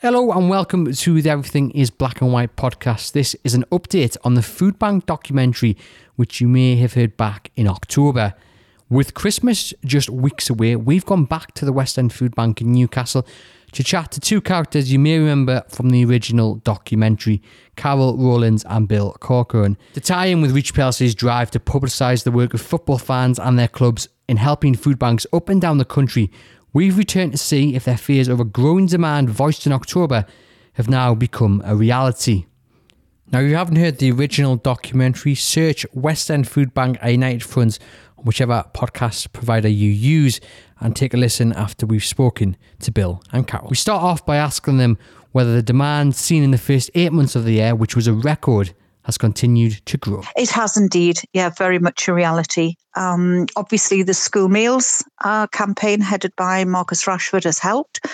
Hello and welcome to the Everything is Black and White podcast. This is an update on the Food Bank documentary, which you may have heard back in October. With Christmas just weeks away, we've gone back to the West End Food Bank in Newcastle to chat to two characters you may remember from the original documentary, Carol Rowlands and Bill Corcoran. To tie in with Reach PLC's drive to publicise the work of football fans and their clubs in helping food banks up and down the country, we've returned to see if their fears over growing demand voiced in October have now become a reality. Now, if you haven't heard the original documentary, search West End Food Bank A United Front on whichever podcast provider you use and take a listen after we've spoken to Bill and Carol. We start off by asking them whether the demand seen in the first eight months of the year, which was a record, has continued to grow. It has indeed, yeah, very much a reality. Um, obviously, the school meals uh, campaign headed by Marcus Rashford has helped.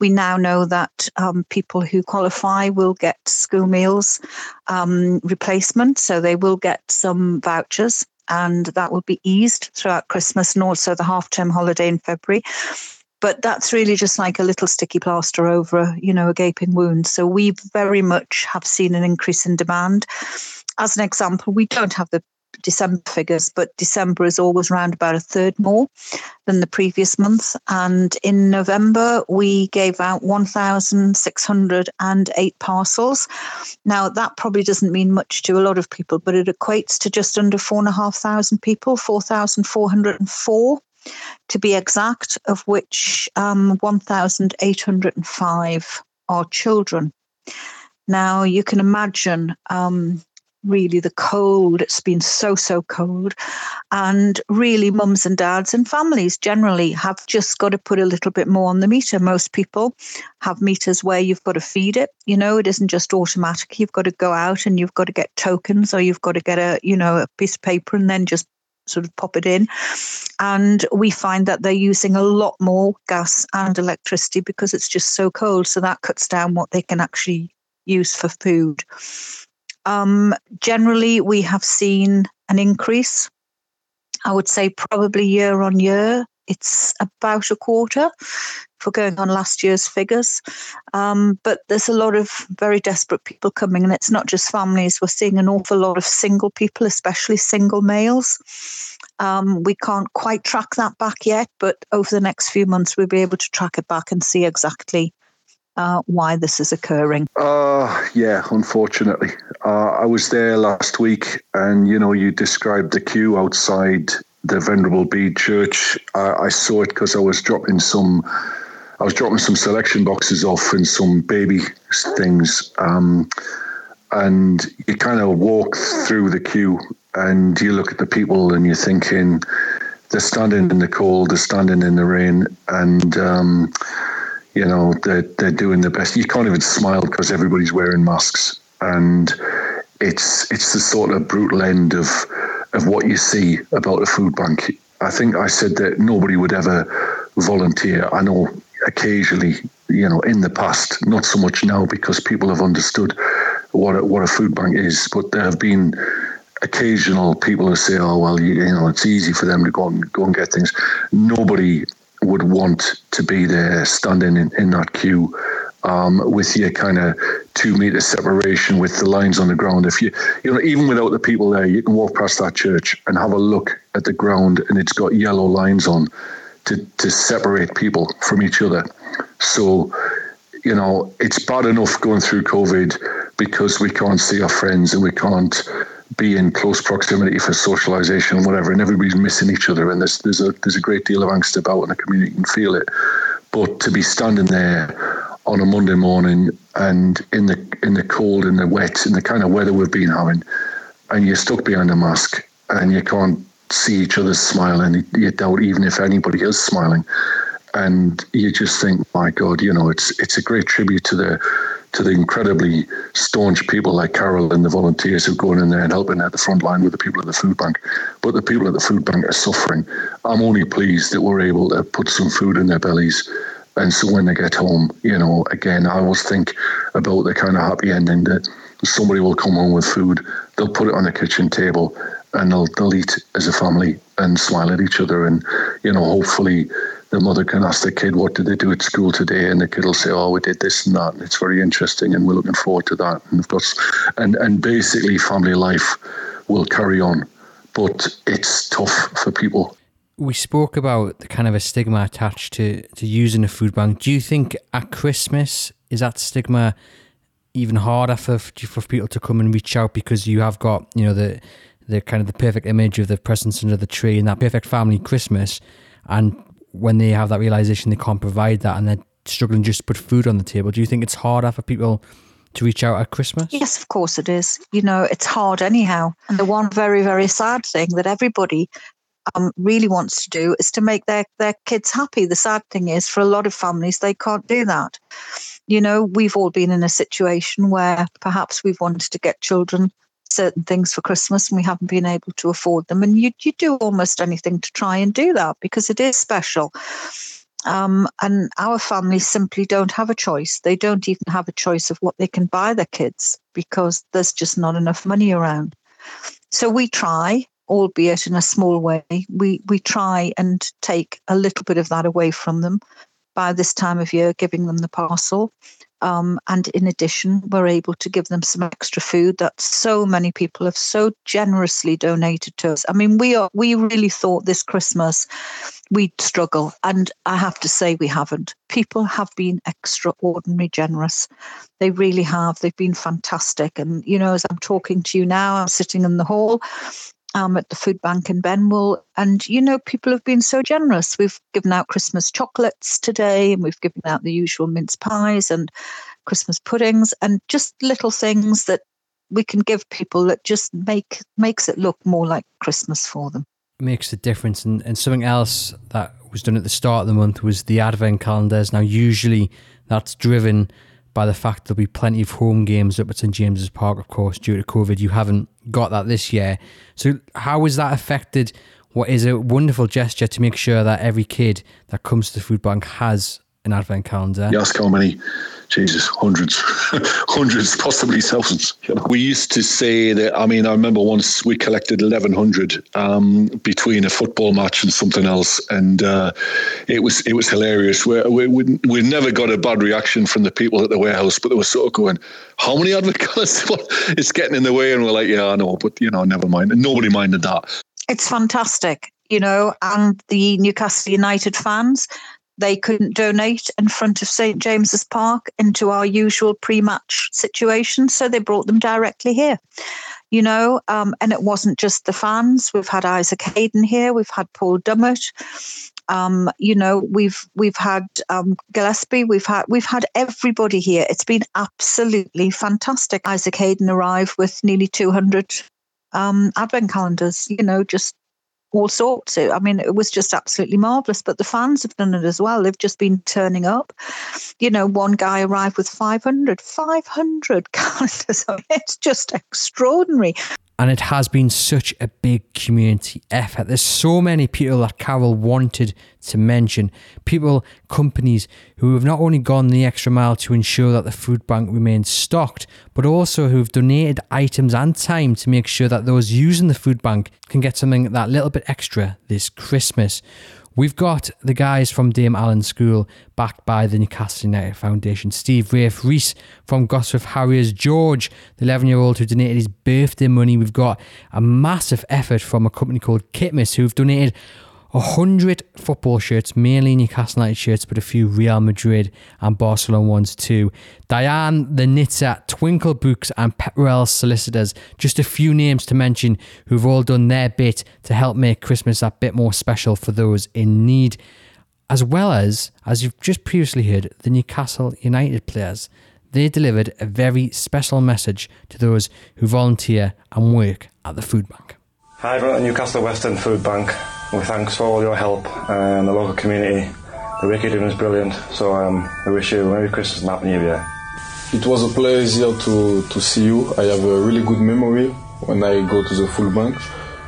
We now know that um, people who qualify will get school meals um, replacement, so they will get some vouchers, and that will be eased throughout Christmas and also the half term holiday in February. But that's really just like a little sticky plaster over you know a gaping wound. So we very much have seen an increase in demand. As an example we don't have the December figures, but December is always around about a third more than the previous month. And in November, we gave out 1,608 parcels. Now, that probably doesn't mean much to a lot of people, but it equates to just under 4,500 people, 4,404 to be exact, of which um, 1,805 are children. Now, you can imagine um, really the cold. It's been so, so cold. And really, mums and dads and families generally have just got to put a little bit more on the meter. Most people have meters where you've got to feed it. You know, it isn't just automatic. You've got to go out and you've got to get tokens or you've got to get a, you know, a piece of paper and then just sort of pop it in. And we find that they're using a lot more gas and electricity because it's just so cold. So that cuts down what they can actually use for food. Um, generally, we have seen an increase. I would say probably year on year, it's about a quarter for going on last year's figures. Um, but there's a lot of very desperate people coming, and it's not just families. We're seeing an awful lot of single people, especially single males. Um, we can't quite track that back yet, but over the next few months, we'll be able to track it back and see exactly uh, why this is occurring. Uh, yeah, unfortunately. Uh, I was there last week, and you know, you described the queue outside the Venerable Bede Church. I saw it because I was dropping some I was dropping some selection boxes off and some baby things. Um, and you kind of walk through the queue and you look at the people and you're thinking, they're standing in the cold, they're standing in the rain, and um, you know they're they're doing their best. You can't even smile because everybody's wearing masks, and it's it's the sort of brutal end of of what you see about a food bank. I think I said that nobody would ever volunteer. I know occasionally, you know, in the past, not so much now because people have understood what a, what a food bank is, but there have been occasional people who say, "Oh, well, you, you know, it's easy for them to go and go and get things." Nobody would want to be there standing in, in that queue um, with your kind of two meter separation with the lines on the ground. If you, you know, even without the people there, you can walk past that church and have a look at the ground and it's got yellow lines on to, to separate people from each other. So, you know, it's bad enough going through COVID because we can't see our friends and we can't be in close proximity for socialization and whatever, and everybody's missing each other. And there's there's a there's a great deal of angst about, and the community can feel it. But to be standing there on a Monday morning and in the in the cold, in the wet, in the kind of weather we've been having, and you're stuck behind a mask and you can't see each other smiling. You doubt even if anybody is smiling, and you just think, my God, you know, it's it's a great tribute to the to the incredibly staunch people like Carol and the volunteers who go in there and helping at the front line with the people at the food bank. But the people at the food bank are suffering. I'm only pleased that we're able to put some food in their bellies. And so when they get home, you know, again, I always think about the kind of happy ending that somebody will come home with food, they'll put it on the kitchen table, and they'll, they'll eat as a family and smile at each other. And, you know, hopefully the mother can ask the kid, what did they do at school today? And the kid will say, oh, we did this and that. And it's very interesting. And we're looking forward to that. And of course, and, and basically family life will carry on. But it's tough for people. We spoke about the kind of a stigma attached to, to using a food bank. Do you think at Christmas, is that stigma even harder for, for people to come and reach out because you have got, you know, the, the kind of the perfect image of the presents under the tree and that perfect family Christmas. And when they have that realization they can't provide that and they're struggling just to put food on the table, do you think it's harder for people to reach out at Christmas? Yes, of course it is. You know, it's hard anyhow. And the one very, very sad thing that everybody um, really wants to do is to make their, their kids happy. The sad thing is, for a lot of families, they can't do that. You know, we've all been in a situation where perhaps we've wanted to get children certain things for Christmas and we haven't been able to afford them. And you, you do almost anything to try and do that because it is special. Um, and our families simply don't have a choice. They don't even have a choice of what they can buy their kids because there's just not enough money around. So we try, albeit in a small way, we, we try and take a little bit of that away from them by this time of year, giving them the parcel. Um, and in addition, we're able to give them some extra food that so many people have so generously donated to us. I mean, we are we really thought this Christmas we'd struggle, and I have to say we haven't. People have been extraordinarily generous. They really have. They've been fantastic. And you know, as I'm talking to you now, I'm sitting in the hall um, at the food bank in Benwell. And, you know, people have been so generous. We've given out Christmas chocolates today and we've given out the usual mince pies and Christmas puddings and just little things that we can give people that just make makes it look more like Christmas for them. Makes a difference. And, and something else that was done at the start of the month was the advent calendars. Now, usually that's driven by the fact there'll be plenty of home games up at St James's Park, of course, due to COVID. You haven't got that this year. So, how has that affected what is a wonderful gesture to make sure that every kid that comes to the food bank has an advent calendar? You ask how many Jesus, hundreds, hundreds, possibly thousands. You know? We used to say that. I mean, I remember once we collected eleven hundred um, between a football match and something else, and uh, it was it was hilarious. We, we we never got a bad reaction from the people at the warehouse, but they were sort of going, "How many advent calendars? it's getting in the way," and we're like, "Yeah, I know, but you know, never mind." And nobody minded that. It's fantastic you know, and the Newcastle United fans, they couldn't donate in front of St James's Park into our usual pre-match situation, so they brought them directly here. You know, um, and it wasn't just the fans. We've had Isaac Hayden here. We've had Paul Dummett. Um, you know, we've we've had um, Gillespie. We've had we've had everybody here. It's been absolutely fantastic. Isaac Hayden arrived with nearly two hundred um, advent calendars. You know, just all sorts. I mean, it was just absolutely marvelous. But the fans have done it as well. They've just been turning up. You know, one guy arrived with 500, 500 calendars. I mean, it's just extraordinary and it has been such a big community effort. There's so many people that Carol wanted to mention. People, companies who have not only gone the extra mile to ensure that the food bank remains stocked, but also who've donated items and time to make sure that those using the food bank can get something that little bit extra this Christmas. We've got the guys from Dame Allan School, backed by the Newcastle United Foundation. Steve Rafe Reese from Gosforth Harriers. George, the 11 year old who donated his birthday money. We've got a massive effort from a company called Kitmas who've donated 100 football shirts, mainly Newcastle United shirts, but a few Real Madrid and Barcelona ones too. Diane the Knitter, Twinkle Books, and Pepperell Solicitors, just a few names to mention who've all done their bit to help make Christmas a bit more special for those in need. As well as, as you've just previously heard, the Newcastle United players. They delivered a very special message to those who volunteer and work at the food bank. Hi, everyone at Newcastle Western Food Bank. We thanks for all your help and the local community. The work you're is brilliant. So um, we wish you a Merry Christmas and Happy New Year. It was a pleasure to, to see you. I have a really good memory when I go to the food bank.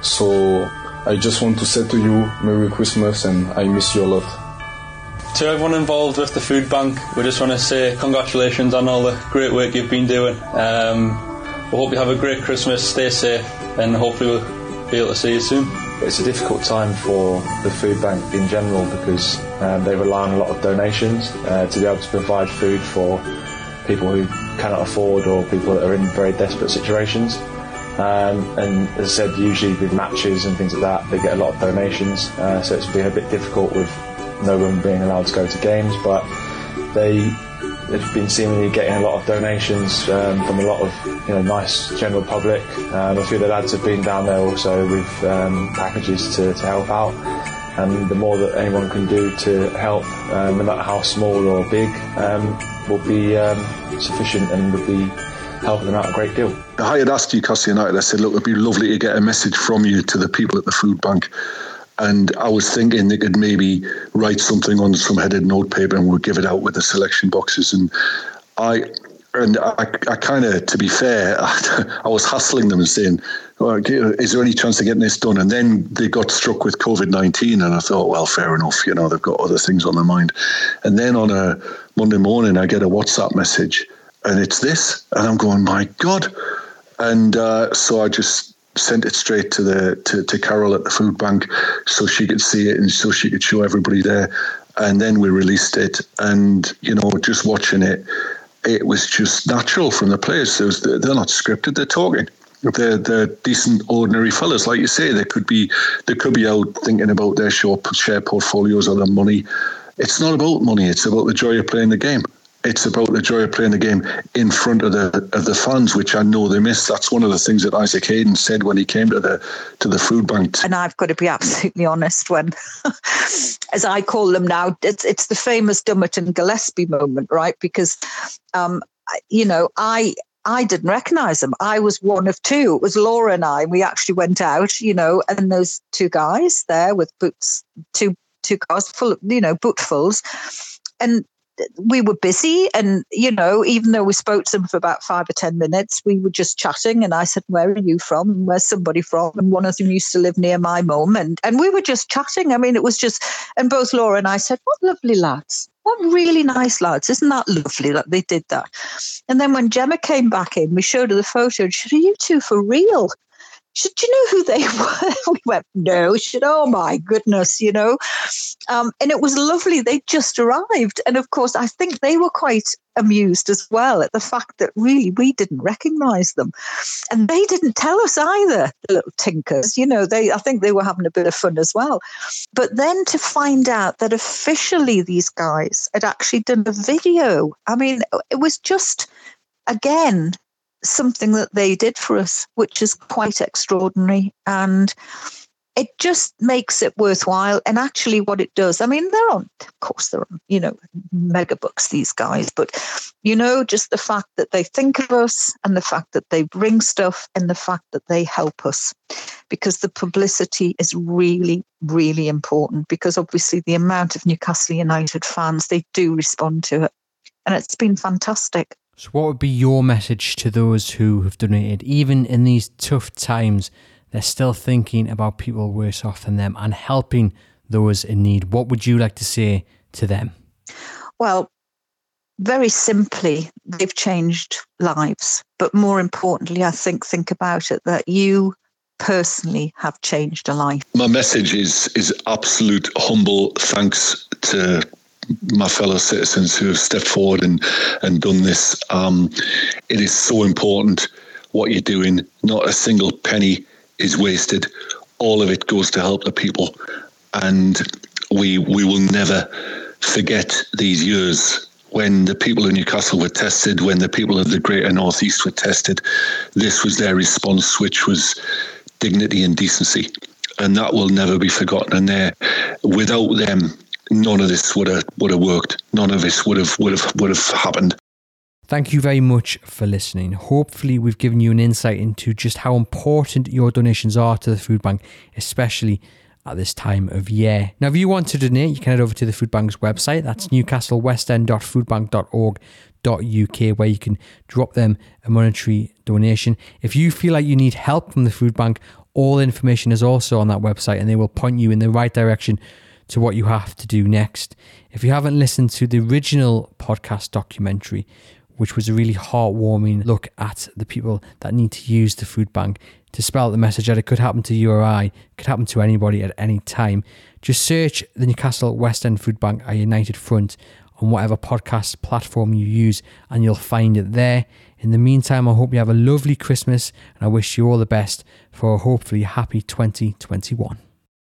So I just want to say to you, Merry Christmas and I miss you a lot. To everyone involved with the food bank, we just want to say congratulations on all the great work you've been doing. Um, we hope you have a great Christmas, stay safe, and hopefully we'll be able to see you soon. It's a difficult time for the food bank in general because um, they rely on a lot of donations uh, to be able to provide food for people who cannot afford or people that are in very desperate situations. Um, and as I said, usually with matches and things like that, they get a lot of donations, uh, so it's been a bit difficult with no one being allowed to go to games. But they have been seemingly getting a lot of donations um, from a lot of you know nice general public. Um, a few of the lads have been down there also with um, packages to, to help out. And the more that anyone can do to help, um, no matter how small or big, um, will be um, sufficient and would be helping them out a great deal. I had asked you, Newcastle United, I said, look, it'd be lovely to get a message from you to the people at the food bank. And I was thinking they could maybe write something on some headed notepaper and we'll give it out with the selection boxes. And I and I, I kind of, to be fair, I, I was hassling them and saying, well, is there any chance of getting this done? And then they got struck with COVID 19, and I thought, well, fair enough, you know, they've got other things on their mind. And then on a Monday morning, I get a WhatsApp message, and it's this, and I'm going, my God. And uh, so I just sent it straight to the to, to Carol at the food bank so she could see it and so she could show everybody there. And then we released it, and you know, just watching it, it was just natural from the players. Was, they're not scripted; they're talking. They're, they're decent, ordinary fellas, like you say. They could be they could be out thinking about their share portfolios or their money. It's not about money; it's about the joy of playing the game it's about the joy of playing the game in front of the of the fans, which I know they miss. That's one of the things that Isaac Hayden said when he came to the to the food bank. And I've got to be absolutely honest when, as I call them now, it's it's the famous Dummett Gillespie moment, right? Because, um, you know, I I didn't recognize them. I was one of two. It was Laura and I. We actually went out, you know, and those two guys there with boots, two two cars full you know, bootfuls. And we were busy and you know even though we spoke to them for about five or ten minutes we were just chatting and i said where are you from? And where's somebody from? And one of them used to live near my mum and and we were just chatting. I mean it was just and both laura and i said what lovely lads. What really nice lads. Isn't that lovely that they did that? And then when gemma came back in we showed her the photo and she said are you two for real Do you know who they were? we went, No. She said, Oh my goodness, you know. Um, and it was lovely. They just arrived. And of course, I think they were quite amused as well at the fact that really we didn't recognize them. And they didn't tell us either, the little tinkers. You know, they I think they were having a bit of fun as well. But then to find out that officially these guys had actually done a video, I mean, it was just again something that they did for us, which is quite extraordinary. And it just makes it worthwhile. And actually, what it does, I mean, they're on, of course, they're on, you know, mega books, these guys, but, you know, just the fact that they think of us and the fact that they bring stuff and the fact that they help us because the publicity is really, really important because obviously the amount of Newcastle United fans, they do respond to it. And it's been fantastic. So, what would be your message to those who have donated, even in these tough times? They're still thinking about people worse off than them and helping those in need. What would you like to say to them? Well, very simply, they've changed lives. But more importantly, I think, think about it that you personally have changed a life. My message is is absolute humble thanks to my fellow citizens who have stepped forward and, and done this. Um, it is so important what you're doing. Not a single penny is wasted. All of it goes to help the people. And we we will never forget these years when the people of Newcastle were tested, when the people of the Greater Northeast were tested. This was their response, which was dignity and decency. And that will never be forgotten. And there, without them, none of this would have would have worked. None of this would have would have would have happened. Thank you very much for listening. Hopefully, we've given you an insight into just how important your donations are to the food bank, especially at this time of year. Now, if you want to donate, you can head over to the Food Bank's website. That's newcastlewestend.foodbank.org.uk, where you can drop them a monetary donation. If you feel like you need help from the Food Bank, all information is also on that website and they will point you in the right direction to what you have to do next. If you haven't listened to the original podcast documentary, which was a really heartwarming look at the people that need to use the food bank to spell the message that it could happen to you or I, it could happen to anybody at any time. Just search the Newcastle West End Food Bank, a united front, on whatever podcast platform you use, and you'll find it there. In the meantime, I hope you have a lovely Christmas and I wish you all the best for a hopefully happy 2021.